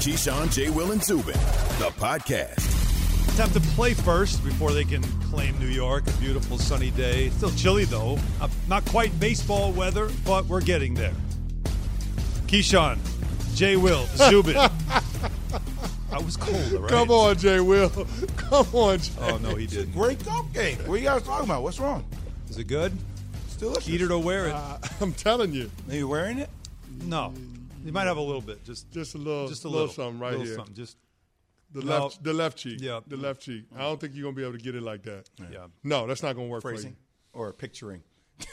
Keyshawn, J. Will, and Zubin, the podcast. Let's have to play first before they can claim New York. A beautiful sunny day. Still chilly though. Uh, not quite baseball weather, but we're getting there. Keyshawn, J. Will, Zubin. I was cold, all right? Come on, Jay Will. Come on, Jay. Oh no, he didn't. Great golf game. What are you guys talking about? What's wrong? Is it good? Still delicious. Eat it or wear it. Uh, I'm telling you, Are you wearing it? no, you might have a little bit. Just, just a little, just a little, little, something right little here. Something. Just The No. left, the left cheek. Yeah. the left cheek. I don't think you're gonna be able to get it like that. yeah. No, that's not gonna work for you. Phrasing or picturing?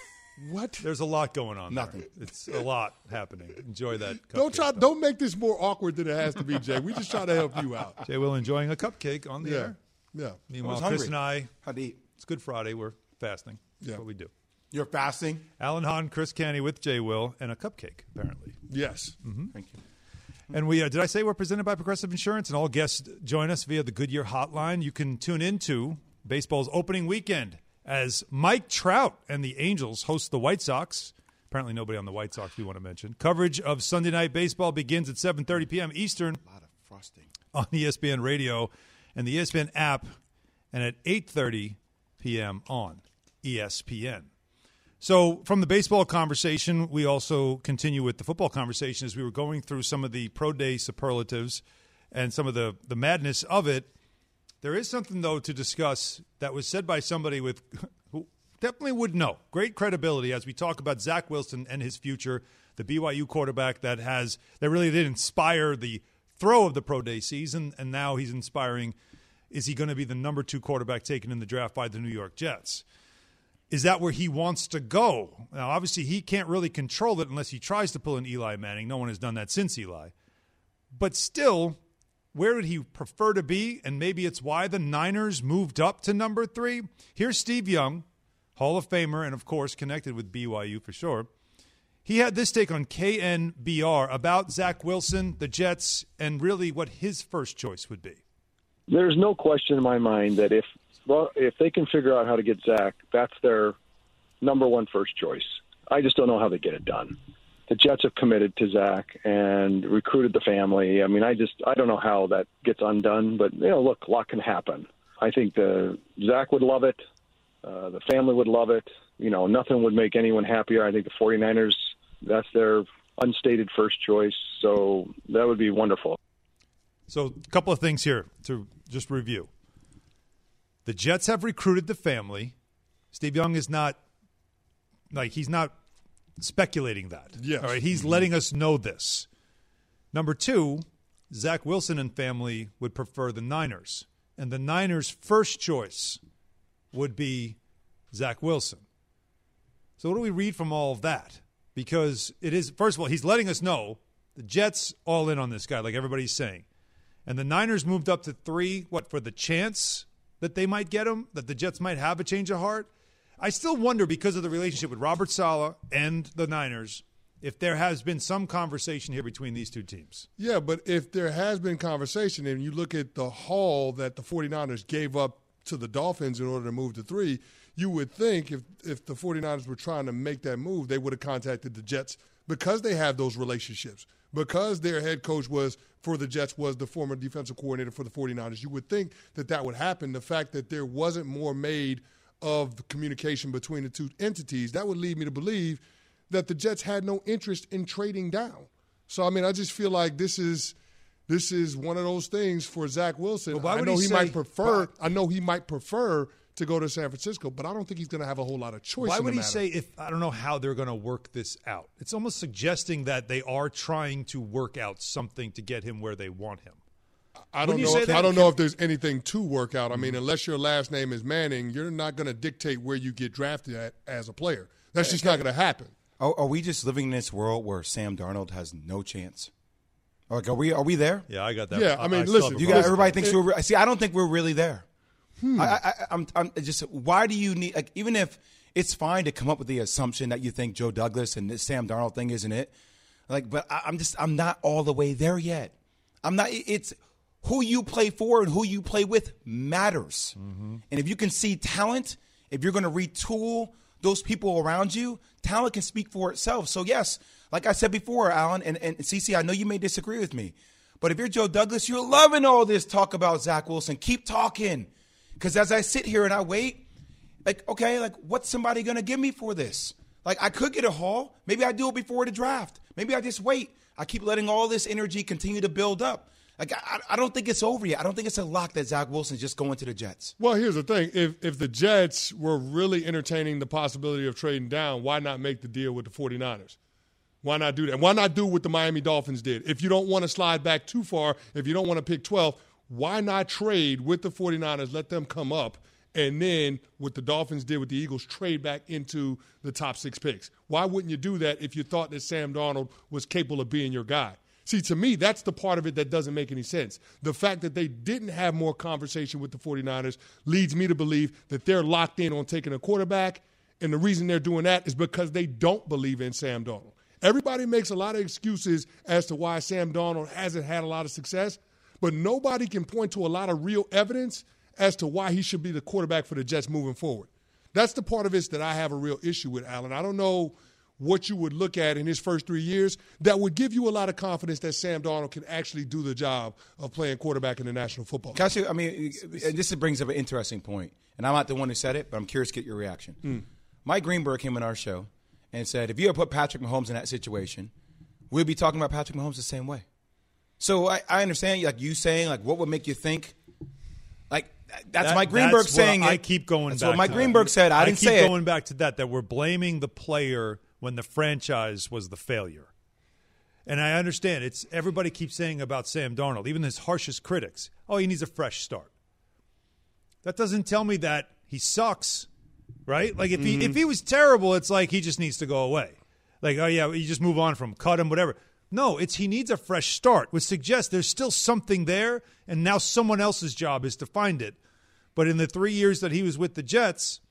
What? There's a lot going on. there. Nothing. It's a lot happening. Enjoy that. Don't try. though. Don't make this more awkward than it has to be, Jay. We just try to help you out. Jay Will enjoying a cupcake on the Yeah, air. yeah. Meanwhile, was Chris and I, How'd to eat? it's Good Friday. We're fasting. That's Yeah. what we do. You're fasting. Alan Hahn, Chris Canty with Jay Will, and a cupcake, apparently. Yes. Thank you. And we uh, did I say we're presented by Progressive Insurance, and all guests join us via the Goodyear Hotline. You can tune into baseball's opening weekend as Mike Trout and the Angels host the White Sox. Apparently, nobody on the White Sox we want to mention. Coverage of Sunday Night Baseball begins at 7:30 p.m. Eastern A lot of frosting. on ESPN Radio and the ESPN app, and at 8:30 p.m. on ESPN. So, from the baseball conversation, we also continue with the football conversation as we were going through some of the pro day superlatives and some of the, the madness of it. There is something, though, to discuss that was said by somebody with who definitely would know great credibility as we talk about Zach Wilson and his future, the BYU quarterback that has that really did inspire the throw of the pro day season, and now he's inspiring. Is he going to be the number two quarterback taken in the draft by the New York Jets? Is that where he wants to go? Now, obviously, he can't really control it unless he tries to pull an Eli Manning. No one has done that since Eli. But still, where would he prefer to be? And maybe it's why the Niners moved up to number three. Here's Steve Young, Hall of Famer, and of course, connected with BYU for sure. He had this take on KNBR about Zach Wilson, the Jets, and really what his first choice would be. there's no question in my mind that if if they can figure out how to get Zach, that's their number one first choice. I just don't know how they get it done. The Jets have committed to Zach and recruited the family. I mean, I just I don't know how that gets undone, but you know, look, a lot can happen. I think the Zach would love it. Uh, the family would love it. You know, nothing would make anyone happier. I think the 49ers, that's their unstated first choice. So that would be wonderful. So, a couple of things here to just review. The Jets have recruited the family. Steve Young is not like he's not speculating that. Yes. All right, he's mm-hmm. letting us know this. Number 2, Zach Wilson and family would prefer the Niners. And the Niners' first choice would be Zach Wilson. So, what do we read from all of that? Because it is, first of all, he's letting us know the Jets all in on this guy, like everybody's saying. And the Niners moved up to three, what, for the chance that they might get him, that the Jets might have a change of heart? I still wonder, because of the relationship with Robert Saleh and the Niners, if there has been some conversation here between these two teams. Yeah, but if there has been conversation and you look at the haul that the 49ers gave up to the Dolphins in order to move to three, you would think if, if the 49ers were trying to make that move, they would have contacted the Jets because they have those relationships. Because their head coach was for the Jets was the former defensive coordinator for the 49ers. You would think that that would happen. The fact that there wasn't more made of communication between the two entities, that would lead me to believe that the Jets had no interest in trading down. So I mean, I just feel like this is this is one of those things for Zach Wilson. But why I know he he, say- might prefer. why- I know he might prefer to go to San Francisco, but I don't think he's going to have a whole lot of choice. Why would he matter. say if I don't know how they're going to work this out? It's almost suggesting that they are trying to work out something to get him where they want him. I don't know. If. I don't know if there's anything to work out. I mean, mm-hmm. unless your last name is Manning, you're not going to dictate where you get drafted at as a player. That's just not going to happen. Are, are we just living in this world where Sam Darnold has no chance? Like, are we? Are we there? Yeah, I got that. Yeah, I mean, still listen, You problem. got everybody thinks we're. See, I don't think we're really there. Hmm. I, I, I'm, I'm just. Why do you need? Like, even if it's fine to come up with the assumption that you think Joe Douglas and this Sam Darnold thing isn't it, like, but I, I'm just. I'm not all the way there yet. I'm not. It's who you play for and who you play with matters. Mm-hmm. And if you can see talent, if you're going to retool those people around you, talent can speak for itself. So yes, like I said before, Alan and and CC, I know you may disagree with me, But if you're Joe Douglas, you're loving all this talk about Zach Wilson. Keep talking. Because as I sit here and I wait, like, okay, like, what's somebody going to give me for this? Like, I could get a haul. Maybe I do it before the draft. Maybe I just wait. I keep letting all this energy continue to build up. Like, I, I don't think it's over yet. I don't think it's a lock that Zach Wilson's just going to the Jets. Well, here's the thing: if if the Jets were really entertaining the possibility of trading down, why not make the deal with the 49ers? Why not do that? Why not do what the Miami Dolphins did? If you don't want to slide back too far, if you don't want to pick 12, why not trade with the 49ers, let them come up, and then what the Dolphins did with the Eagles, trade back into the top six picks? Why wouldn't you do that if you thought that Sam Darnold was capable of being your guy? See, to me, that's the part of it that doesn't make any sense. The fact that they didn't have more conversation with the 49ers leads me to believe that they're locked in on taking a quarterback. And the reason they're doing that is because they don't believe in Sam Darnold. Everybody makes a lot of excuses as to why Sam Darnold hasn't had a lot of success, but nobody can point to a lot of real evidence as to why he should be the quarterback for the Jets moving forward. That's the part of this that I have a real issue with, Alan. I don't know what you would look at in his first three years that would give you a lot of confidence that Sam Darnold can actually do the job of playing quarterback in the National Football League. I, I mean, this brings up an interesting point, and I'm not the one who said it, but I'm curious to get your reaction. Mm. Mike Greenberg came on our show and said, if you had put Patrick Mahomes in that situation, we'd be talking about Patrick Mahomes the same way. So I, I understand, like you saying, like what would make you think, like that's that, Mike Greenberg that's saying. I keep going. That's back what Mike Greenberg that. said. I, I didn't keep say going back to that. That we're blaming the player when the franchise was the failure. And I understand it's everybody keeps saying about Sam Darnold, even his harshest critics, oh, he needs a fresh start. That doesn't tell me that he sucks, right? Like if mm-hmm. he if he was terrible, it's like he just needs to go away. Like, oh yeah, you just move on from cut him, whatever. No, it's he needs a fresh start, which suggests there's still something there, and now someone else's job is to find it. But in the three years that he was with the Jets,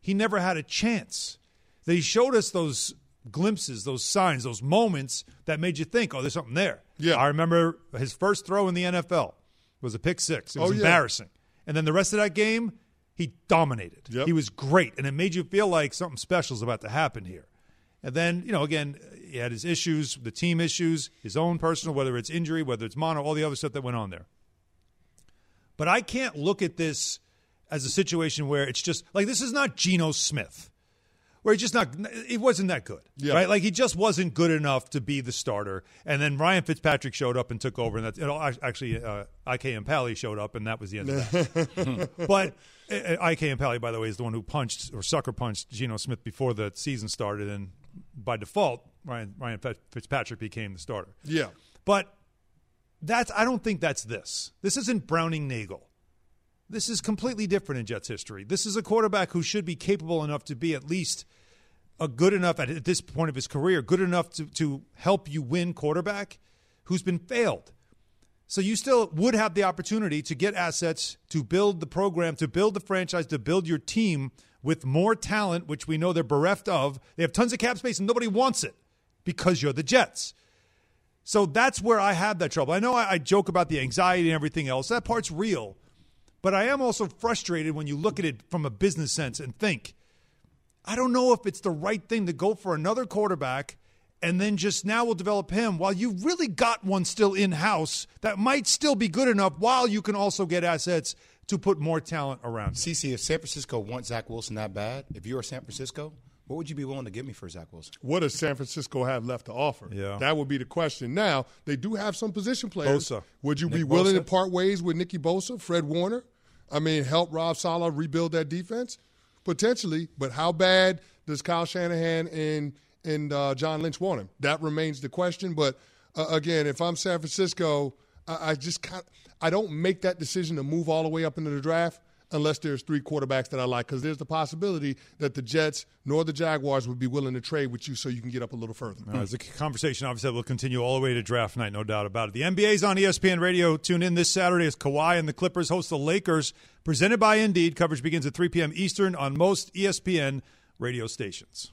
he never had a chance They showed us those glimpses, those signs, those moments that made you think, oh, there's something there. Yeah. I remember his first throw in the NFL was a pick six. It was oh, yeah. embarrassing. And then the rest of that game, he dominated. Yep. He was great. And it made you feel like something special is about to happen here. And then, you know, again, he had his issues, the team issues, his own personal, whether it's injury, whether it's mono, all the other stuff that went on there. But I can't look at this as a situation where it's just like this is not Geno Smith where he just not it wasn't that good, yeah. right? Like he just wasn't good enough to be the starter. And then Ryan Fitzpatrick showed up and took over, and that's you know, actually uh, IK Enemkpali showed up, and that was the end of that. but uh, IK Enemkpali, by the way, is the one who punched or sucker punched Geno Smith before the season started, and by default, Ryan Ryan Fitzpatrick became the starter. Yeah, but that's I don't think that's this. This isn't Browning Nagle. This is completely different in Jets history. This is a quarterback who should be capable enough to be at least a good enough at this point of his career, good enough to, to help you win quarterback who's been failed. So you still would have the opportunity to get assets, to build the program, to build the franchise, to build your team with more talent, which we know they're bereft of. They have tons of cap space and nobody wants it because you're the Jets. So that's where I have that trouble. I know I, I joke about the anxiety and everything else. That part's real. But I am also frustrated when you look at it from a business sense and think, I don't know if it's the right thing to go for another quarterback and then just now we'll develop him while you've really got one still in house that might still be good enough while you can also get assets to put more talent around. CC, if San Francisco wants Zach Wilson that bad, if you're San Francisco, what would you be willing to give me for Zach Wilson? What does San Francisco have left to offer? Yeah. That would be the question. Now, they do have some position players. Bosa. Would you Nick be willing Bosa? to part ways with Nicky Bosa, Fred Warner? I mean, help Rob Saleh rebuild that defense? Potentially, but how bad does Kyle Shanahan and and uh, John Lynch want him? That remains the question. But uh, again, if I'm San Francisco, I, I just kind I don't make that decision to move all the way up into the draft unless there's three quarterbacks that I like, because there's the possibility that the Jets nor the Jaguars would be willing to trade with you so you can get up a little further. Uh, it's a conversation, obviously, will continue all the way to draft night, no doubt about it. The NBA's on ESPN Radio. Tune in this Saturday as Kawhi and the Clippers host the Lakers, presented by Indeed. Coverage begins at 3 p.m. Eastern on most ESPN radio stations.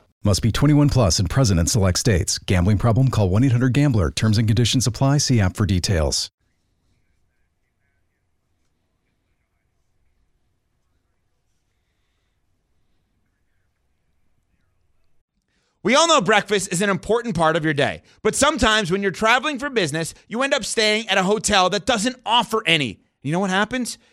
Must be 21 plus and present in select states. Gambling problem? Call 1 800 GAMBLER. Terms and conditions apply. See app for details. We all know breakfast is an important part of your day, but sometimes when you're traveling for business, you end up staying at a hotel that doesn't offer any. You know what happens?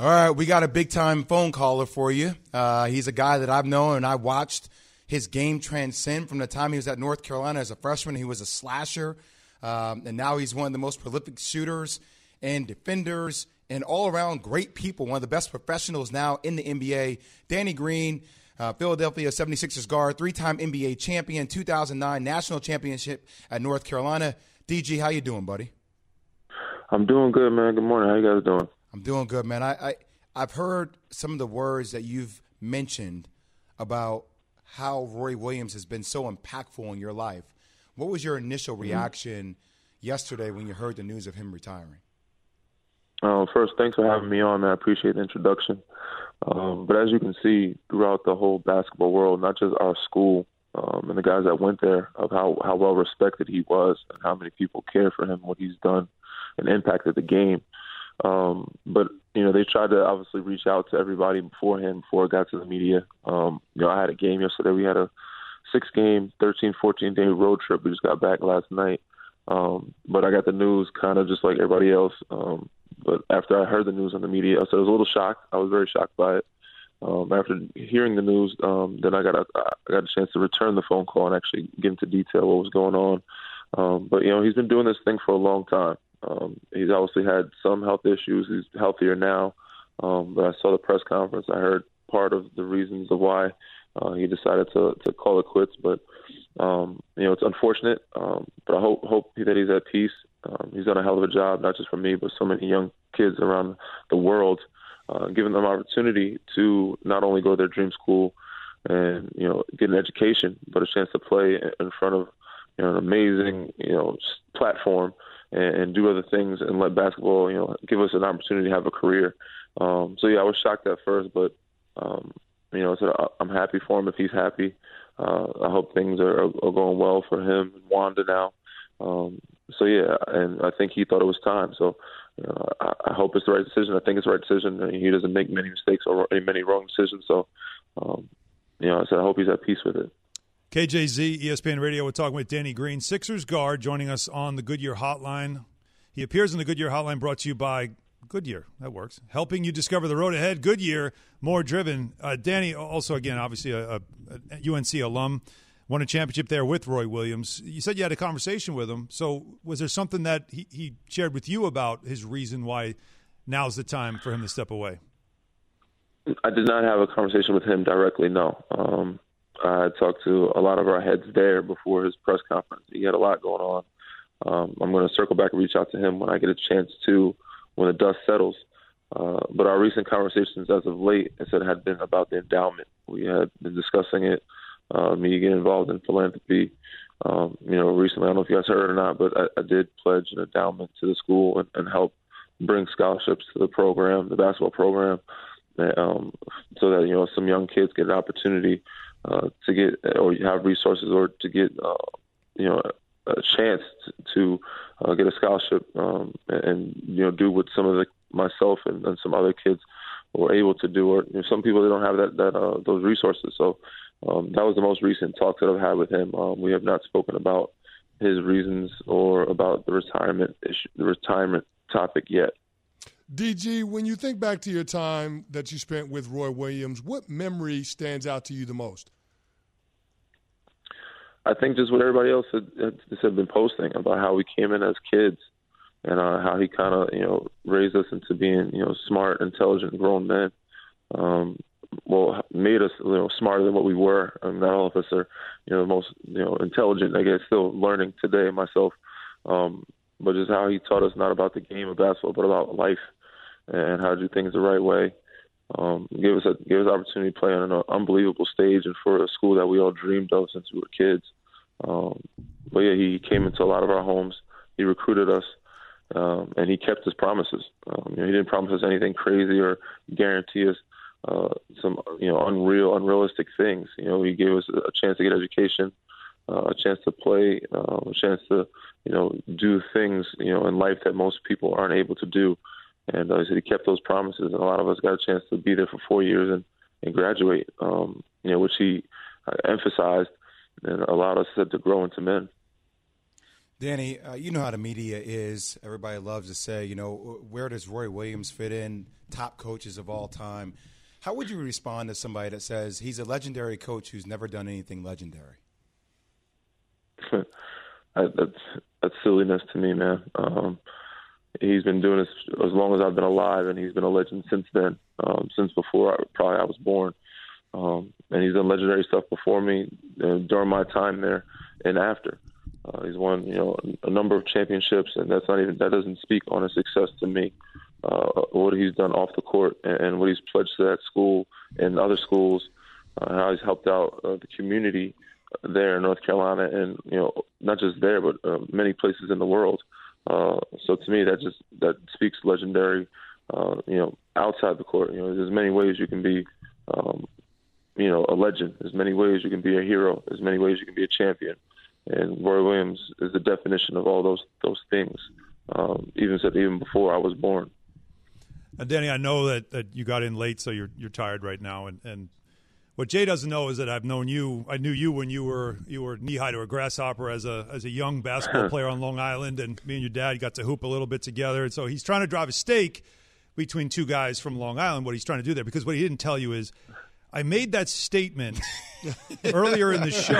All right, we got a big time phone caller for you. Uh, he's a guy that I've known and I watched his game transcend from the time he was at North Carolina as a freshman. He was a slasher, um, and now he's one of the most prolific shooters and defenders and all around great people, one of the best professionals now in the NBA. Danny Green, uh, Philadelphia 76ers guard, three time NBA champion, 2009 national championship at North Carolina. DG, how you doing, buddy? I'm doing good, man. Good morning. How you guys doing? I'm doing good, man. I, I I've heard some of the words that you've mentioned about how Roy Williams has been so impactful in your life. What was your initial Mm-hmm. reaction yesterday when you heard the news of him retiring? Uh, first, thanks for having me on, man. I appreciate the introduction. Um, but as you can see throughout the whole basketball world, not just our school um, and the guys that went there, of how, how well respected he was and how many people care for him, what he's done and impacted the game. Um, but you know, they tried to obviously reach out to everybody beforehand before it got to the media. Um, you know, I had a game yesterday. We had a six game, 13, 14 day road trip. We just got back last night. Um, but I got the news kind of just like everybody else. Um, but after I heard the news on the media, so I was a little shocked. I was very shocked by it. Um, after hearing the news, um, then I got a I got a chance to return the phone call and actually get into detail what was going on. Um, but you know, he's been doing this thing for a long time. Um, he's obviously had some health issues. He's healthier now. Um, but I saw the press conference. I heard part of the reasons of why uh, he decided to to call it quits. But um, you know, it's unfortunate. Um, but I hope hope that he's at peace. Um, he's done a hell of a job, not just for me, but so many young kids around the world, uh, giving them opportunity to not only go to their dream school and you know get an education, but a chance to play in front of you know an amazing you know platform and, and do other things and let basketball you know give us an opportunity to have a career. Um, so yeah, I was shocked at first, but um, you know, so I'm happy for him if he's happy. Uh, I hope things are, are going well for him and Wanda now. Um, so yeah, and I think he thought it was time. So you know, I, I hope it's the right decision. I think it's the right decision. and He doesn't make many mistakes or many wrong decisions. So, um, you know, I said I hope he's at peace with it. KJZ, ESPN Radio. We're talking with Danny Green, Sixers guard, joining us on the Goodyear Hotline. He appears in the Goodyear Hotline, brought to you by Goodyear. That works. Helping you discover the road ahead. Goodyear, more driven. Uh, Danny, also again, obviously a, a, a UNC alum, won a championship there with Roy Williams. You said you had a conversation with him. So was there something that he, he shared with you about his reason why now's the time for him to step away? I did not have a conversation with him directly. No, um, I talked to a lot of our heads there before his press conference. He had a lot going on. Um, I'm going to circle back and reach out to him when I get a chance to, when the dust settles. Uh, but our recent conversations as of late, I said, had been about the endowment. We had been discussing it. Uh, me getting involved in philanthropy. Um, you know, recently, I don't know if you guys heard or not, but I, I did pledge an endowment to the school and, and help bring scholarships to the program, the basketball program, um, so that you know some young kids get an opportunity uh, to get or have resources or to get uh, you know a chance to uh, get a scholarship um, and, and you know do what some of the myself and, and some other kids were able to do. Or you know, some people they don't have that that uh, those resources. So um, that was the most recent talk that I've had with him. Um, we have not spoken about his reasons or about the retirement issue, the retirement topic yet. DG, when you think back to your time that you spent with Roy Williams, what memory stands out to you the most? I think just what everybody else had, had been posting about how we came in as kids and uh, how he kind of you know raised us into being you know smart, intelligent, grown men. Um, well, made us you know smarter than what we were. I mean, not all of us are you know the most you know intelligent. I guess still learning today myself. Um, but just how he taught us not about the game of basketball, but about life and how to do things the right way. Um, gave us a gave us opportunity to play on an unbelievable stage and for a school that we all dreamed of since we were kids. Um, but yeah, he came into a lot of our homes. He recruited us, um, and he kept his promises. Um, you know, he didn't promise us anything crazy or guarantee us uh, some you know unreal, unrealistic things. You know, he gave us a chance to get education, uh, a chance to play, uh, a chance to you know do things you know in life that most people aren't able to do. And uh, he kept those promises, and a lot of us got a chance to be there for four years and and graduate. Um, you know, which he uh, emphasized and allowed us to, grow into men. Danny, uh, you know how the media is. Everybody loves to say, you know, where does Roy Williams fit in? Top coaches of all time. How would you respond to somebody that says he's a legendary coach who's never done anything legendary? that's that's silliness to me, man. Um, he's been doing this as long as I've been alive, and he's been a legend since then, um, since before I, probably I was born. Um, and he's done legendary stuff before me uh, during my time there and after. Uh, he's won, you know, a number of championships, and that's not even that doesn't speak on his success to me. Uh, what he's done off the court and, and what he's pledged to that school and other schools, uh, how he's helped out uh, the community there in North Carolina, and you know, not just there, but uh, many places in the world. Uh, so to me, that just that speaks legendary. Uh, you know, outside the court, you know, there's many ways you can be um, you know, a legend. There's many ways you can be a hero. There's many ways you can be a champion. And Roy Williams is the definition of all those those things. Um, even said even before I was born. Uh, Danny, I know that, that you got in late, so you're you're tired right now. And, and what Jay doesn't know is that I've known you. I knew you when you were you were knee high to a grasshopper as a as a young basketball player on Long Island, and me and your dad got to hoop a little bit together. And so he's trying to drive a stake between two guys from Long Island. What he's trying to do there, because what he didn't tell you is I made that statement earlier in the show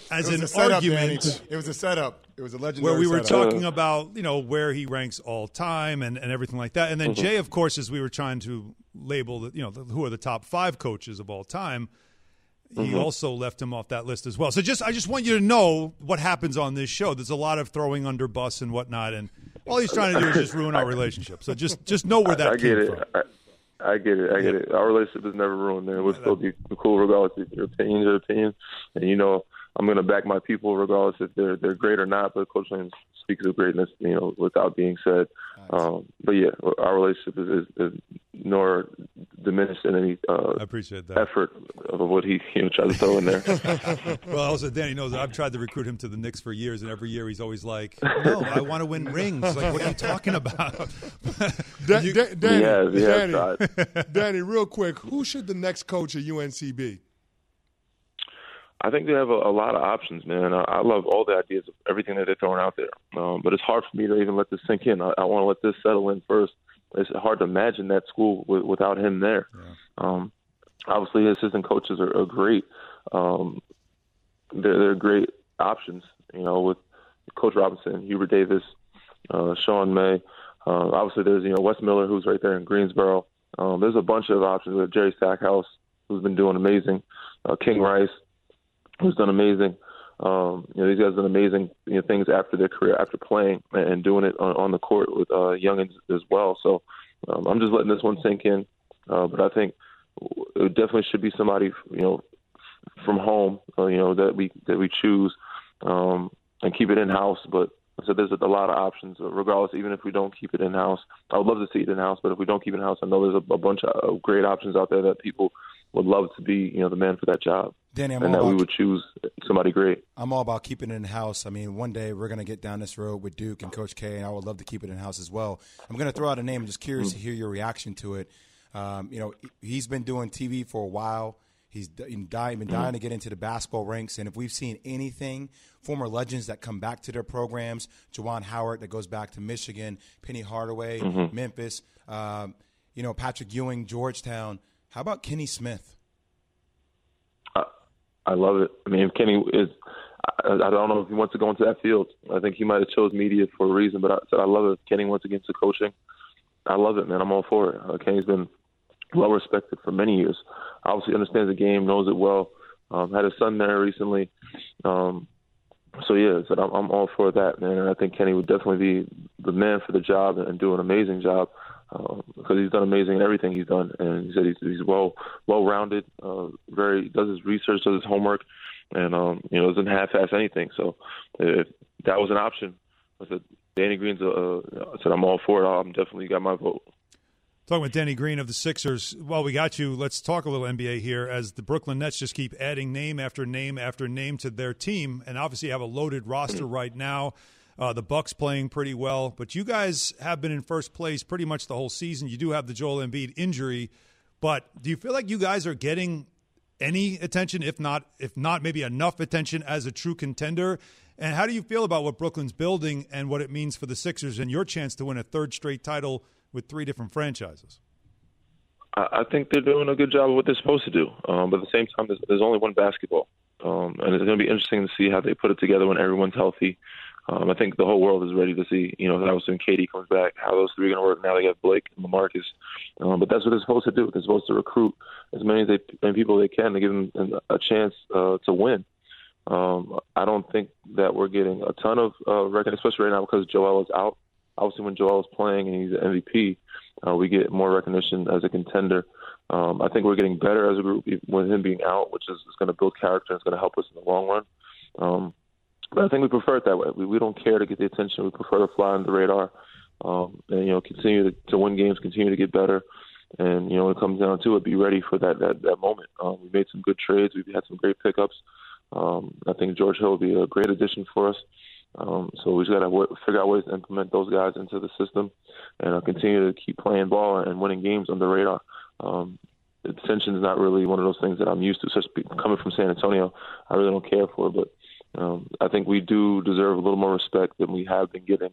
as an setup, argument. Danny. It was a setup. It was a legendary where we were setup. talking about you know where he ranks all time and, and everything like that. And then mm-hmm. Jay, of course, as we were trying to label the, you know the, who are the top five coaches of all time, he mm-hmm. also left him off that list as well. So just I just want you to know what happens on this show. There's a lot of throwing under bus and whatnot, and all he's trying to do is just ruin our relationship. So just just know where that I, I came get it. from. I, I get it. I get it. Our relationship is never ruined, man. We'll still be cool regardless if your opinion's your opinion. And you know, I'm gonna back my people regardless if they're they're great or not. But Coach Williams speaks of greatness, you know, without being said. Um, but yeah, our relationship is, is, is nor diminished in any uh, I appreciate that. effort of what he you know tries to throw in there. Well, also Danny knows that I've tried to recruit him to the Knicks for years, and every year he's always like, "No, I want to win rings." Like, what are you talking about? Da- You- Da- Danny, Yeah, yeah, Danny, Danny, real quick, who should the next coach at UNC be? I think they have a, a lot of options, man. I, I love all the ideas of everything that they're throwing out there, um, but it's hard for me to even let this sink in. I, I want to let this settle in first. It's hard to imagine that school with, without him there. Um, obviously, his assistant coaches are, are great. Um, they're, they're great options, you know, with Coach Robinson, Hubert Davis, uh, Sean May. Uh, obviously, there's you know Wes Miller, who's right there in Greensboro. Um, there's a bunch of options with Jerry Stackhouse, who's been doing amazing. Uh, King Rice, who's done amazing. Um, you know, these guys done amazing you know, things after their career, after playing and, doing it on, on the court with uh, youngins as well. So um, I'm just letting this one sink in. Uh, but I think it definitely should be somebody, you know, from home, uh, you know, that we that we choose um, and keep it in house. But so there's a lot of options, regardless. Even if we don't keep it in house, I would love to see it in house. But if we don't keep it in house, I know there's a, a bunch of great options out there that people would love to be, you know, the man for that job, Danny, I'm and that we would choose somebody great. I'm all about keeping it in house. I mean, one day we're going to get down this road with Duke and Coach K, and I would love to keep it in house as well. I'm going to throw out a name. I'm just curious to hear your reaction to it. Um, you know, he's been doing TV for a while. He's dying, been dying to get into the basketball ranks. And if we've seen anything, former legends that come back to their programs, Juwan Howard that goes back to Michigan, Penny Hardaway, Memphis, um, you know, Patrick Ewing, Georgetown. How about Kenny Smith? I, I love it. I mean, Kenny is. I, I don't know if he wants to go into that field. I think he might have chose media for a reason, but I said I love it. Kenny wants to get into coaching. I love it, man. I'm all for it. Uh, Kenny's been well respected for many years. Obviously understands the game, knows it well. Um, had a son there recently. Um, so yeah, so I'm, I'm all for that, man. And I think Kenny would definitely be the man for the job and do an amazing job because he's done amazing in everything he's done. And he said he's, he's well well rounded, uh, very does his research, does his homework, and um, you know doesn't half-ass anything. So if that was an option, I said Danny Green's. Uh, I said I'm all for it. I'm definitely got my vote. Talking with Danny Green of the Sixers. While we got you, let's talk a little NBA here as the Brooklyn Nets just keep adding name after name after name to their team, and obviously have a loaded roster right now. Uh, the Bucks playing pretty well, but you guys have been in first place pretty much the whole season. You do have the Joel Embiid injury, but do you feel like you guys are getting any attention, if not if not maybe enough attention as a true contender? And how do you feel about what Brooklyn's building and what it means for the Sixers and your chance to win a third straight title with three different franchises? I, think they're doing a good job of what they're supposed to do. Um, but at the same time, there's, there's only one basketball, um, and it's going to be interesting to see how they put it together when everyone's healthy. Um, I think the whole world is ready to see, you know, how soon KD comes back, how those three are going to work. Now they got Blake and LaMarcus, um, but that's what they're supposed to do. They're supposed to recruit as many as they many people they can to give them a chance uh, to win. Um, I don't think that we're getting a ton of uh, recognition, especially right now because Joel is out. Obviously, when Joel is playing and he's an MVP, uh, we get more recognition as a contender. Um, I think we're getting better as a group with him being out, which is, is going to build character and it's going to help us in the long run. Um, I think we prefer it that way. We, we don't care to get the attention. We prefer to fly under the radar um, and, you know, continue to, to win games, continue to get better. And, you know, when it comes down to it, be ready for that, that, that moment. Um, we made some good trades. We've had some great pickups. Um, I think George Hill will be a great addition for us. Um, so we just got to w- figure out ways to implement those guys into the system and uh, continue to keep playing ball and winning games on the radar. Um, the tension is not really one of those things that I'm used to, especially coming from San Antonio. I really don't care for it, but um, I think we do deserve a little more respect than we have been getting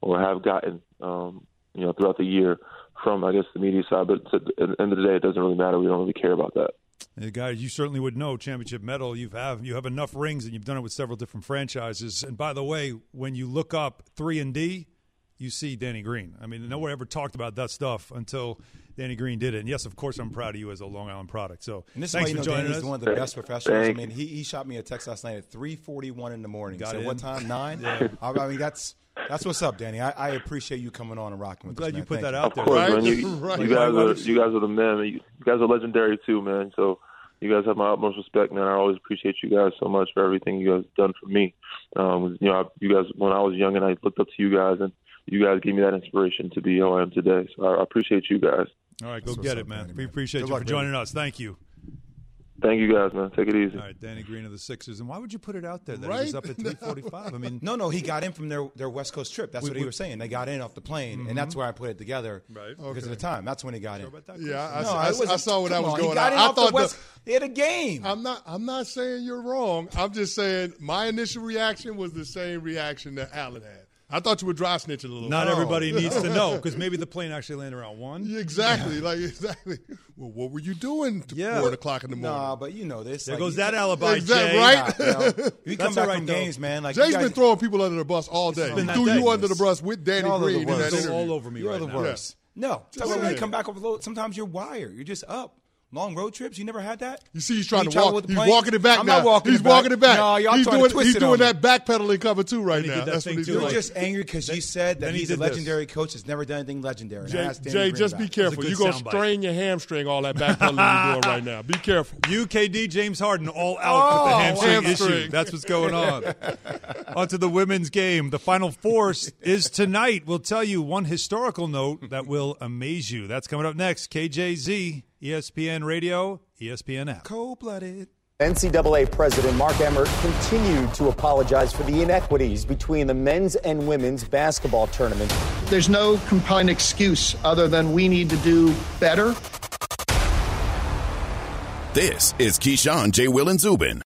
or have gotten, um, you know, throughout the year from, I guess, the media side. But at the end of the day, it doesn't really matter. We don't really care about that. The guy you certainly would know championship medal. You have you have enough rings, and you've done it with several different franchises. And by the way, when you look up three and D, you see Danny Green. I mean, no one ever talked about that stuff until Danny Green did it. And yes, of course, I'm proud of you as a Long Island product. So And this thanks is why for you know joining Danny's us. one of the best professionals. I mean, he, he shot me a text last night at 3:41 in the morning. Got so in. what time? Nine. I, I mean, that's that's what's up, Danny. I, I appreciate you coming on and rocking with I'm glad us. man. you put Thank that you. out Of there. course, Right? man. You, Right. you guys are you guys are the men. You, you guys are legendary too, man. So you guys have my utmost respect, man. I always appreciate you guys so much for everything you guys have done for me. Um, you know, I- you guys when I was young and I looked up to you guys, and you guys gave me that inspiration to be who I am today. So I, I appreciate you guys. All right, go That's what's get up, it, man. Danny, We appreciate Good you luck, for joining us. Thank you. Thank you guys, man. Take it easy. All right, Danny Green of the Sixers. And why would you put it out there that he was up at 345? I mean, No, no, he got in from their, their West Coast trip. That's We- what he we- was saying. They got in off the plane, and that's mm-hmm. where I put it together Right. because of the time. That's when he got in. about that, Yeah, I, No, I, it was- I saw where that was on, going. He got I, in I off the thought West. They had a game. I'm not. I'm not saying you're wrong. I'm just saying my initial reaction was the same reaction that Alan had. I thought you were dry snitching a little. not Oh. everybody needs to know because maybe the plane actually landed around one. Yeah, exactly. Like exactly. Well, what were you doing? To Yeah. four o'clock in the morning. Nah, but you know this. There like, goes that alibi, Exact- Jay. right? You, know, you come That's back all right, from though. games, man. Like Jay's you guys, been throwing people under the bus all day. been He threw day. you under the bus with Danny Y'all are the Green in that worst. It's interview. all over me You're right the now. worst. No, Just when you come back off a little, sometimes you're wired. You're just up. Long road trips. You never had that. You see, he's trying You to walk. with the He's plane? walking it back I'm now. not walking he's it back. walking it back. No, y'all he's trying to doing, twist he's it doing on that backpedaling cover two right now. that That's what he's doing. You're just angry because you said that then he he's a did this. legendary coach that's never done anything legendary. And I Jay, asked Danny Jay just be careful. You're going to strain your hamstring all that backpedaling you're doing right now. Be careful. UKD James Harden all out with the Oh, hamstring, hamstring. issue. That's what's going on. on to the women's game. The final four is tonight. We'll tell you one historical note that will amaze you. That's coming up next. KJZ, ESPN Radio, ESPN app. Cold blooded. NCAA President Mark Emmert continued to apologize for the inequities between the men's and women's basketball tournaments. There's no compelling excuse other than we need to do better. This is Keyshawn, J. Will, and Zubin.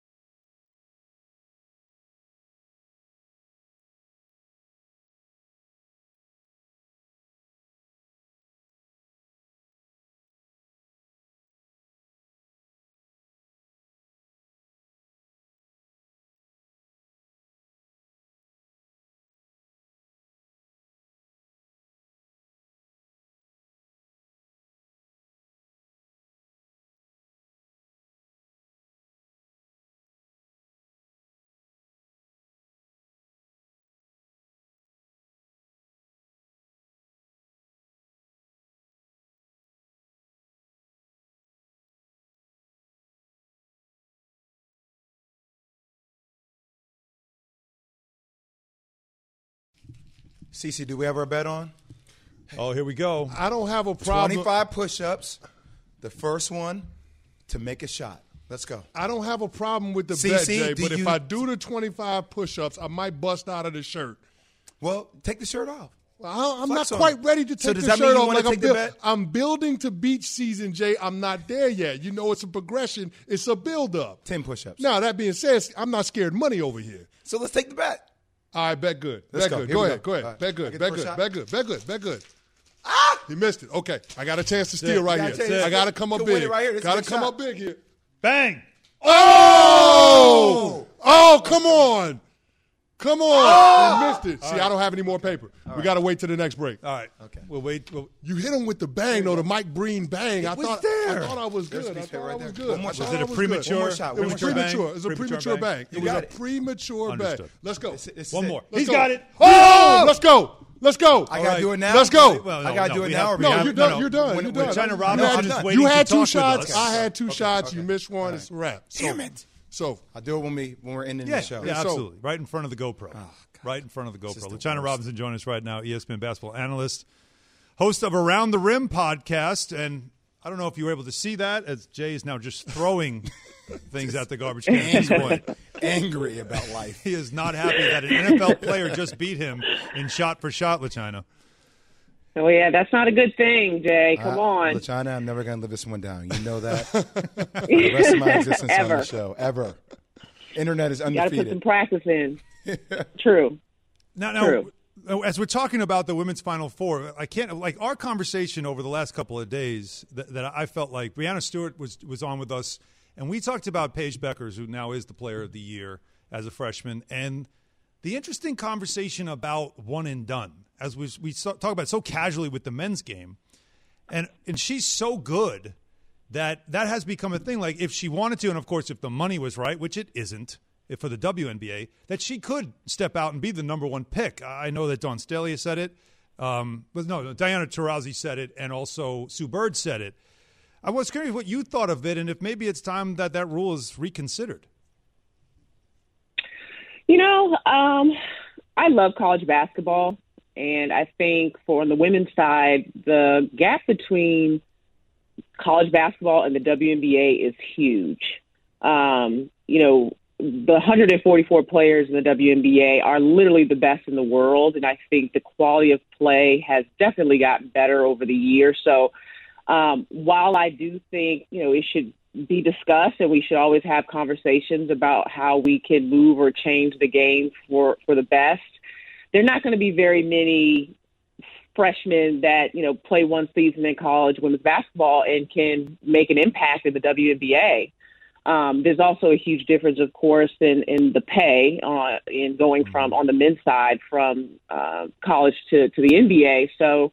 CC, do we have our bet on? Oh, here we go. I don't have a problem. 25 push ups, the first one to make a shot. Let's go. I don't have a problem with the CC, bet, Jay, do but if you- I do the 25 push ups, I might bust out of the shirt. Well, take the shirt off. Well, I- I'm Flex not on quite it. ready to take So does the that mean shirt you off. wanna Like I'm, take the bet? I'm building to beach season, Jay. I'm not there yet. You know, it's a progression. It's a build up. 10 push ups. Now that being said, I'm not scared money over here. So let's take the bet. All right, bet good. Let's bet go. good. Here Go ahead. go. Go ahead. All right. Bet good. get the Bet good. shot? Bet good. Bet good. Bet good. Ah! He missed it. Okay. I got a chance to steal right got a here. chance. I got to come up big. right here. This is a Got to come shot. up big here. Bang. Oh! Oh, come on. Come on. Oh! He missed it. See, I don't have any more paper. we got to wait till the next break. All right. Okay. We'll wait. We'll, You hit him with the bang, though, the Mike Breen bang. I was thought there. I thought I was good. I thought right I there. was good. One more I shot. thought Was it a premature- good. One more shot. It was more shot. premature. It was a Premature premature bang. bang. It was got a it. premature bang. Let's go. This is one it. more. Let's He's go. got it. Oh, let's go. Let's go. I got to do it now. Let's go. Well, I gotta do it now have- No, you're done. You're done. You're when done. China You Robinson had- is waiting You had two shots. I had two shots. You missed one. It's a wrap. Damn it. So I'll do it when, we, when we're ending Yeah, the show. yeah, So- absolutely. Right in front of the GoPro. Oh, right in front of the GoPro. the LaChina. Robinson joining us right now, ESPN basketball analyst, host of Around the Rim podcast. And I don't know if you were able to see that, as Jay is now just throwing things at the garbage can at this point. Angry about life. He is not happy that an NFL player just beat him in shot for shot, LaChina. Oh yeah, that's not a good thing, Jay. Come on. China, I'm never going to live this one down. You know that. For the rest of my existence on the show. Ever. Internet is You got to put some practice in. True. Now, now, True. uh, as we're talking about the women's Final Four, I can't like our conversation over the last couple of days that, that I felt like Breanna Stewart was was on with us, and we talked about Paige Bueckers, who now is the Player of the Year as a freshman, and the interesting conversation about one and done, as we we talk about so casually with the men's game, and and she's so good that that has become a thing. Like if she wanted to, and of course if the money was right, which it isn't, for the WNBA, that she could step out and be the number one pick. I know that Dawn Staley said it, um, but no, Diana Taurasi said it, and also Sue Bird said it. I was curious what you thought of it, and if maybe it's time that that rule is reconsidered. You know, um, I love college basketball, and I think for on the women's side, the gap between college basketball and the WNBA is huge. Um, you know, the 144 players in the WNBA are literally the best in the world, and I think the quality of play has definitely gotten better over the years. So, um, while I do think you know it should be discussed and we should always have conversations about how we can move or change the game for for the best, there are not going to be very many freshmen that you know play one season in college women's basketball and can make an impact in the WNBA. Um, there's also a huge difference, of course, in, in the pay uh, in going from on the men's side from uh, college to, to the NBA. So,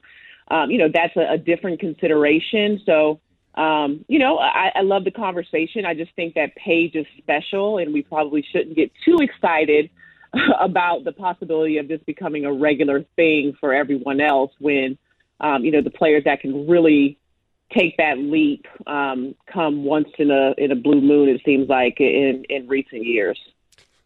um, you know, that's a, a different consideration. So, um, you know, I, I love the conversation. I just think that Paige is special, and we probably shouldn't get too excited about the possibility of this becoming a regular thing for everyone else when, um, you know, the players that can really take that leap um, come once in a in a blue moon. It seems like in in recent years.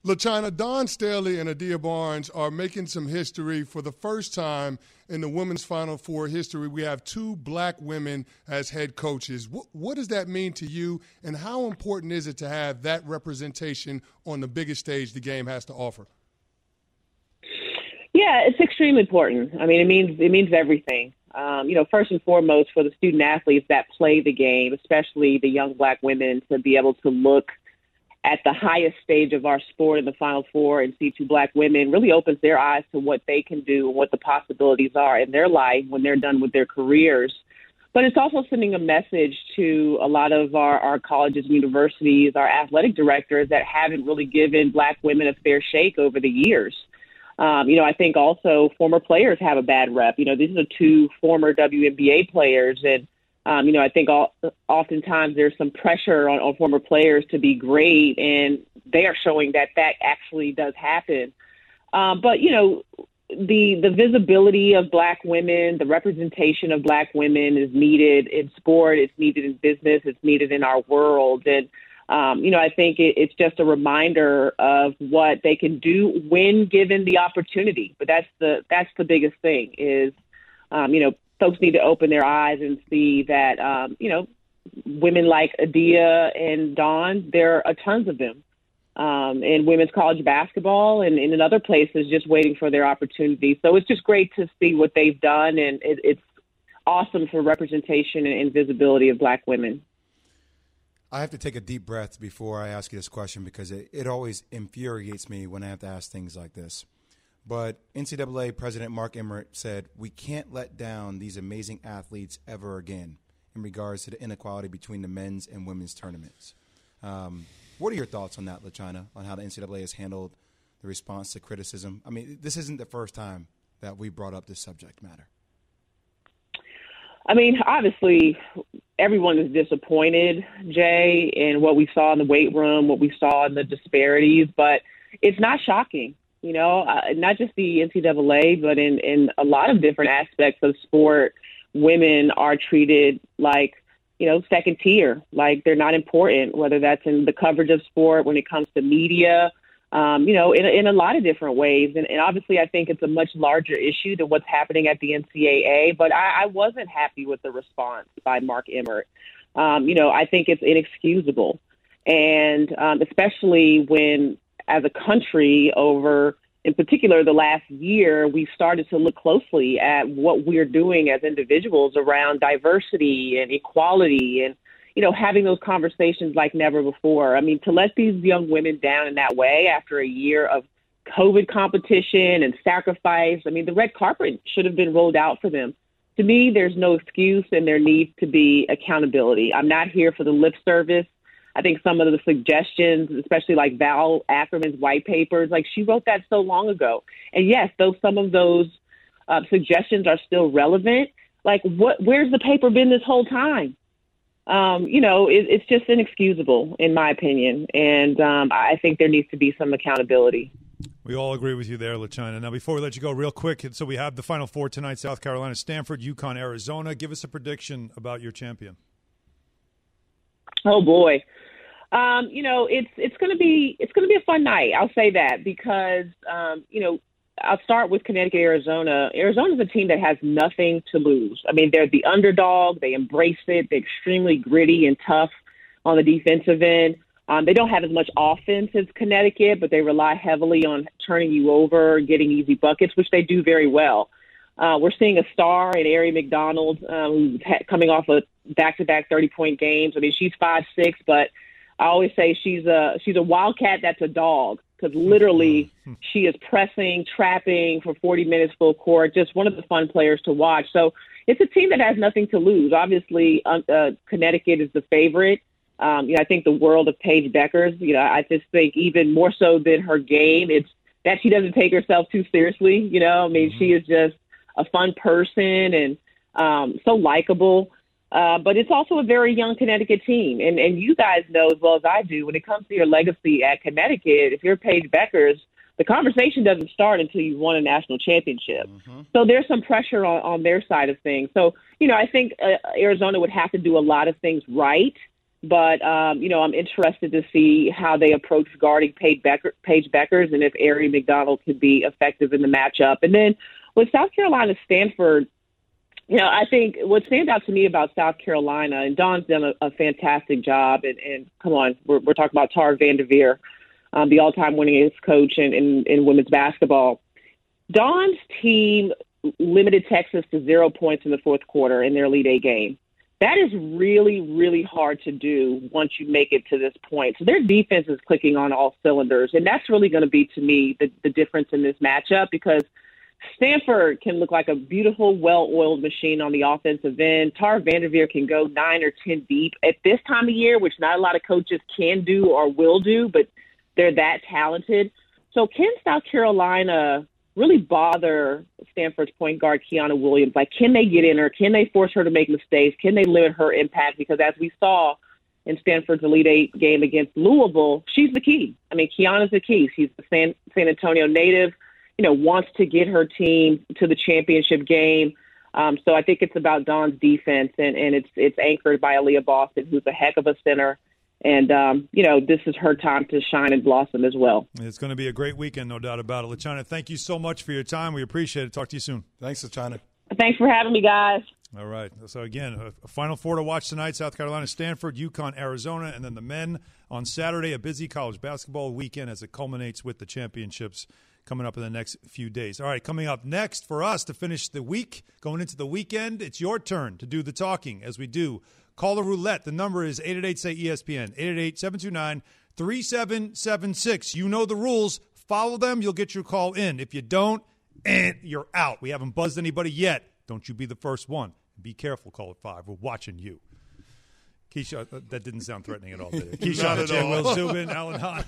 LaChina, Dawn Staley and Adia Barnes are making some history for the first time in the women's Final Four history. We have two black women as head coaches. What, what does that mean to you, and how important is it to have that representation on the biggest stage the game has to offer? Yeah, it's extremely important. I mean, it means it means everything. Um, you know, first and foremost for the student athletes that play the game, especially the young black women, to be able to look at the highest stage of our sport in the Final Four and see two black women really opens their eyes to what they can do and what the possibilities are in their life when they're done with their careers. But it's also sending a message to a lot of our, our colleges and universities, our athletic directors that haven't really given black women a fair shake over the years. Um, you know, I think also former players have a bad rep. You know, these are two former WNBA players, and um, you know, I think all, oftentimes there's some pressure on, on former players to be great, and they are showing that that actually does happen. Um, but you know, the the visibility of black women, the representation of black women is needed in sport. It's needed in business. It's needed in our world, and um, you know, I think it, it's just a reminder of what they can do when given the opportunity. But that's the that's the biggest thing is, um, you know, folks need to open their eyes and see that, um, you know, women like Adia and Dawn, there are tons of them. Um, in women's college basketball and, and in other places, just waiting for their opportunity. So it's just great to see what they've done, and it, it's awesome for representation and visibility of Black women. I have to take a deep breath before I ask you this question because it, it always infuriates me when I have to ask things like this. But NCAA President Mark Emmert said, We can't let down these amazing athletes ever again in regards to the inequality between the men's and women's tournaments. Um, what are your thoughts on that, LaChina, on how the NCAA has handled the response to criticism? I mean, this isn't the first time that we brought up this subject matter. I mean, obviously, everyone is disappointed, Jay, in what we saw in the weight room, what we saw in the disparities, but it's not shocking. You know, uh, not just the NCAA, but in in a lot of different aspects of sport, women are treated like you know second tier, like they're not important. Whether that's in the coverage of sport, when it comes to media, um, you know, in, in a lot of different ways. And, and obviously, I think it's a much larger issue than what's happening at the NCAA. But I, I wasn't happy with the response by Mark Emmert. Um, you know, I think it's inexcusable. And um, especially when, as a country, over in particular the last year, we've started to look closely at what we're doing as individuals around diversity and equality and you know, having those conversations like never before. I mean, to let these young women down in that way after a year of COVID competition and sacrifice, I mean, the red carpet should have been rolled out for them. To me, there's no excuse and there needs to be accountability. I'm not here for the lip service. I think some of the suggestions, especially like Val Ackerman's white papers, like she wrote that so long ago. And yes, though some of those uh, suggestions are still relevant, like what? Where's the paper been this whole time? Um, you know, it, it's just inexcusable, in my opinion. And um, I think there needs to be some accountability. We all agree with you there, LaChina. Now, before we let you go, real quick, so we have the final four tonight: South Carolina, Stanford, UConn, Arizona. Give us a prediction about your champion. Oh boy, um, you know it's it's going to be it's going to be a fun night. I'll say that because um, you know I'll start with Connecticut, Arizona. Arizona's a team that has nothing to lose. I mean, they're the underdog. They embrace it. They're extremely gritty and tough on the defensive end. Um, they don't have as much offense as Connecticut, but they rely heavily on turning you over, getting easy buckets, which they do very well. Uh, we're seeing a star in Aari McDonald, um, coming off a back-to-back 30-point games. I mean, she's five six, but I always say she's a she's a wildcat that's a dog because literally she is pressing, trapping for 40 minutes full court. Just one of the fun players to watch. So it's a team that has nothing to lose. Obviously, uh, uh, Connecticut is the favorite. Um, you know, I think the world of Paige Bueckers. You know, I just think even more so than her game, it's that she doesn't take herself too seriously. You know, I mean, mm-hmm. she is just a fun person and um, so likable. Uh, but it's also a very young Connecticut team. And, and you guys know as well as I do, when it comes to your legacy at Connecticut, if you're Paige Bueckers, the conversation doesn't start until you've won a national championship. Mm-hmm. So there's some pressure on, on their side of things. So, you know, I think uh, Arizona would have to do a lot of things right. But, um, you know, I'm interested to see how they approach guarding Paige, Buecker, Paige Bueckers and if Aari McDonald could be effective in the matchup. And then with South Carolina Stanford, you know, I think what stands out to me about South Carolina, and Dawn's done a, a fantastic job, and, and come on, we're, we're talking about Tara VanDerveer, um, the all-time winningest coach in, in, in women's basketball. Dawn's team limited Texas to zero points in the fourth quarter in their Elite Eight game. That is really, really hard to do once you make it to this point. So their defense is clicking on all cylinders, and that's really going to be to me the, the difference in this matchup because Stanford can look like a beautiful, well-oiled machine on the offensive end. Tara VanDerveer can go nine or ten deep at this time of year, which not a lot of coaches can do or will do, but they're that talented. So can South Carolina really bother Stanford's point guard Kiana Williams? Like, can they get in her? Can they force her to make mistakes? Can they limit her impact? Because as we saw in Stanford's Elite Eight game against Louisville, she's the key. I mean, Kiana's the key. She's a San, San Antonio native. You know, wants to get her team to the championship game. Um, so I think it's about Dawn's defense, and, and it's it's anchored by Aliyah Boston, who's a heck of a center and um, you know this is her time to shine and blossom as well. It's going to be a great weekend, no doubt about it. LaChina, thank you so much for your time. We appreciate it. Talk to you soon. Thanks, LaChina. Thanks for having me, guys. All right. So again, a final four to watch tonight: South Carolina, Stanford, UConn, Arizona, and then the men on Saturday. A busy college basketball weekend as it culminates with the championships coming up in the next few days. All right, coming up next for us to finish the week, going into the weekend, it's your turn to do the talking as we do Call the roulette. The number is 888 say ESPN, 888 729 3776. You know the rules. Follow them. You'll get your call in. If you don't, and you're out. We haven't buzzed anybody yet. Don't you be the first one. Be careful, call it five. We're watching you. Keyshawn, uh, that didn't sound threatening at all, did it? Keyshawn, Jay Will Zubin, Alan Hahn,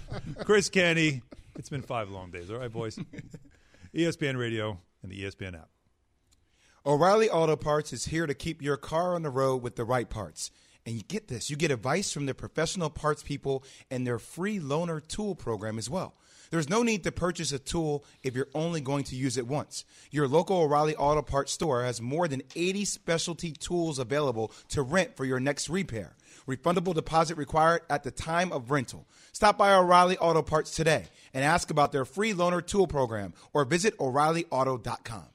Chris Canty. It's been five long days. All right, boys. ESPN Radio and the ESPN app. O'Reilly Auto Parts is here to keep your car on the road with the right parts. And you get this you get advice from their professional parts people and their free loaner tool program as well. There's no need to purchase a tool if you're only going to use it once. Your local O'Reilly Auto Parts store has more than 80 specialty tools available to rent for your next repair. Refundable deposit required at the time of rental. Stop by O'Reilly Auto Parts today and ask about their free loaner tool program or visit O'ReillyAuto.com.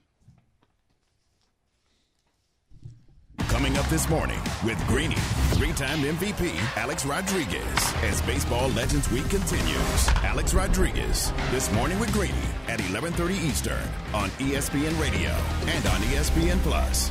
Coming up this morning with Greeny, three-time MVP Alex Rodriguez, as Baseball Legends Week continues. Alex Rodriguez, this morning with Greeny at 11:30 Eastern on ESPN Radio and on ESPN Plus.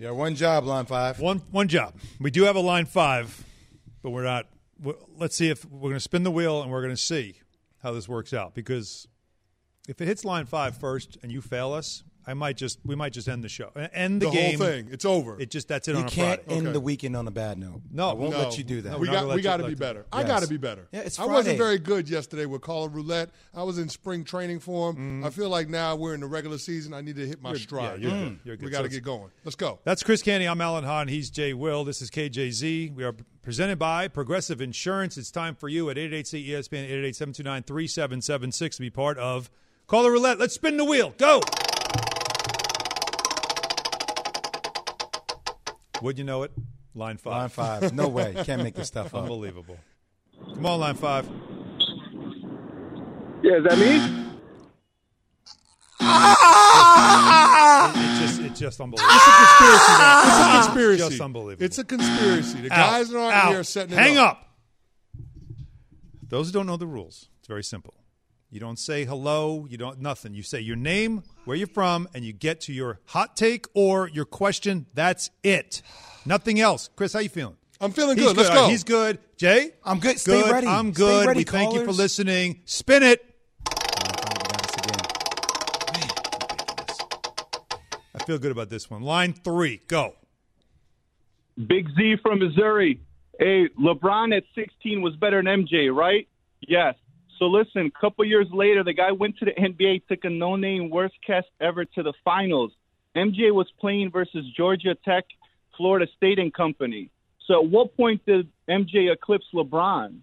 Yeah, one job, line five. One one job. We do have a line five, but we're not. Let's see if we're going to spin the wheel and we're going to see how this works out. Because if it hits line five first and you fail us, I might just we might just end the show, end the, The whole game. thing. It's over. It just that's it You on can't Friday. end Okay. the weekend on a bad note. No. I won't No. let you do that. No, we got gonna we got to be you- better. I got to be better. Yeah, it's I wasn't very good yesterday with Call of Roulette. I was in spring training form. Mm-hmm. I feel like now we're in the regular season. I need to hit my stride. yeah, you're good. You're good. We got to it's- get going. Let's go. That's Chris Canty. I'm Alan Hahn. He's Jay Will. This is KJZ. We are presented by Progressive Insurance. It's time for you at 888 ESPN 888 729 3776 to be part of Call the Roulette. Let's spin the wheel. Go. Would you know it? Line five. Line five. No way. Can't make this stuff up. Unbelievable. Come on, line five. Yeah, is that me? It's just, it's just unbelievable. It's a conspiracy. man. It's a conspiracy. Just unbelievable. It's a conspiracy. The Out. guys that aren't Out. here are setting it Hang up. up. Those who don't know the rules, it's very simple. You don't say hello, you don't nothing. You say your name, where you're from, and you get to your hot take or your question. That's it. Nothing else. Chris, how you feeling? I'm feeling He's good. Let's All right, go. He's good. Jay? I'm good. Stay good. ready. I'm Stay good. ready, we thank you for listening. Spin it. I feel good about this one. Line three, go. Big Z from Missouri. Hey, LeBron at 16 was better than MJ, right? Yes. So listen, a couple years later, the guy went to the NBA, took a no-name worst cast ever to the finals. MJ was playing versus Georgia Tech, Florida State and Company. So at what point did MJ eclipse LeBron?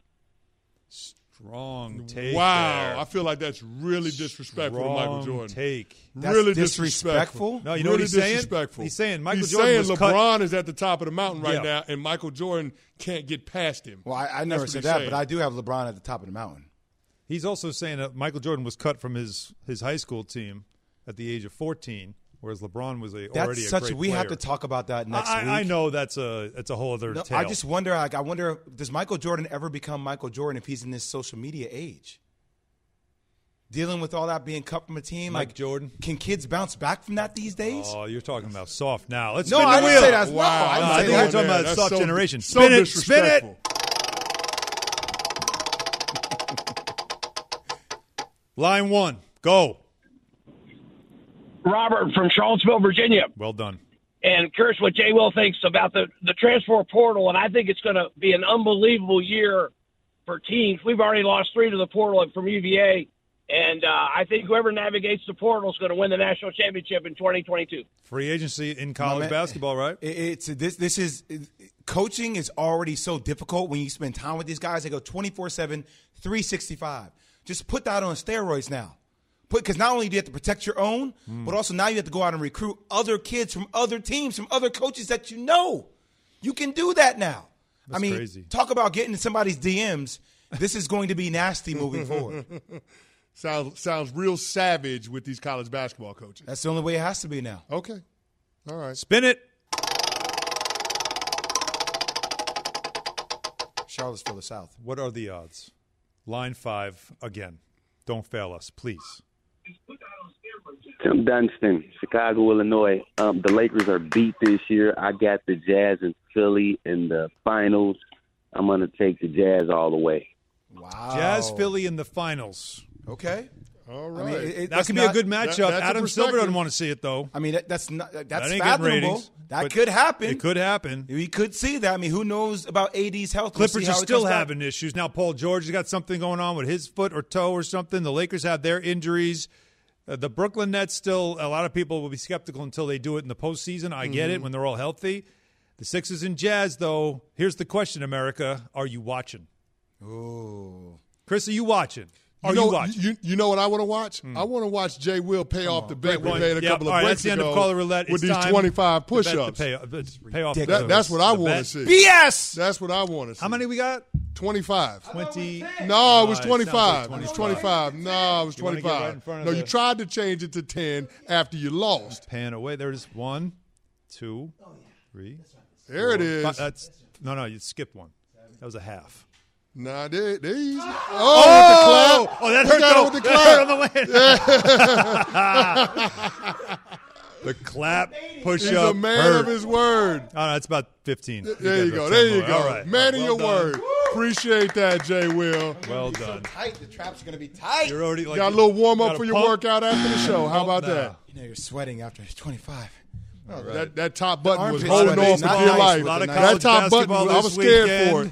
Strong take. Wow, there. I feel like that's really disrespectful to Michael Jordan. Take. That's really disrespectful? No, you know really what he's saying? He's saying Michael He's Jordan saying was cut- LeBron is at the top of the mountain right Yeah. now, and Michael Jordan can't get past him. Well, I, I never said that, saying. but I do have LeBron at the top of the mountain. He's also saying that Michael Jordan was cut from his, his high school team at the age of 14, whereas LeBron was a, That's already a such. great we have to talk about that next I, week. I know that's a that's a whole other No, tale. I just wonder. Like, I wonder, does Michael Jordan ever become Michael Jordan if he's in this social media age? Dealing with all that being cut from a team, Mike like Jordan. can kids bounce back from that these days? Oh, you're talking about soft now. Let's No, spin the I didn't wheel. say that's- no, Wow, I No, didn't I say think that. we're talking about soft so- generation. so Spin it, spin it. Line one, go. Robert from Charlottesville, Virginia. Well done. And curious what Jay Will thinks about the, the transfer portal. And I think it's going to be an unbelievable year for teams. We've already lost three to the portal from UVA. And uh, I think whoever navigates the portal is going to win the national championship in 2022. Free agency in college man. basketball, right? It- it's this. This is coaching is already so difficult when you spend time with these guys. They go 24 7, 365. Just put that on steroids now. Put because not only do you have to protect your own, Hmm. but also now you have to go out and recruit other kids from other teams, from other coaches that you know. You can do that now. I mean, crazy. talk about getting in somebody's DMs. This is going to be nasty moving forward. Sounds sounds real savage with these college basketball coaches. That's the only way it has to be now. Okay, all right. Spin it. Charlottesville, the South. What are the odds? Line five again. Don't fail us, please. Tim Dunston, Chicago, Illinois. Um, the Lakers are beat this year. I got the Jazz and Philly in the finals. I'm going to take the Jazz all the way. Wow. Jazz Philly in the finals. Okay. All I mean, it- That could be not- a good matchup. that's a Adam Silver doesn't want to see it though. I mean, that, that's not that's That fathomable. ratings, that could happen. It could happen. We could see that. I mean, who knows about AD's health? We'll Clippers are still comes back. having issues. Now Paul George has got something going on with his foot or toe or something. The Lakers have their injuries. Uh, the Brooklyn Nets still a lot of people will be skeptical until they do it in the postseason. I get Mm-hmm. it when they're all healthy. The Sixers and Jazz, though, here's the question, America. Are you watching? Ooh. Chris, are you watching? Are you know, you watching? You, you know what I want to watch? I want to watch Jay Will pay off the bet we made a Yep. couple All of right, breaks that's the end ago of Caller Roulette. with It's these 25 to bet to push-ups. Pay, uh, pay off That- that's what I want to see. BS. That's what I want to see. How many we got? 25. 20. No, it was Uh, sounds 25. like it was 25. No, it was You right 25. in front of no, you tried to change it to 10 after you lost. Pan away. There's one, two, three. There it four, is. That's no, no. You skipped one. That was a half. Nah, they, they easy. Oh, Oh! with the oh, clap. Oh, that hurt, got it though. with the That clap. hurt The clap, push He's up. He's a man hurt. of his word. Oh, no, it's about 15. There got you go. 10 There you go. All right. Man of Well your done. word. Appreciate that, Jay Will. Well done. Tight. The trap's are going to be tight. You're already like Got a little warm up for your pump. workout after the show. How about Pump that? You know, you're sweating after 25. That that top button was armpits holding are on for dear life. A lot of That top button, I was scared weekend. for it.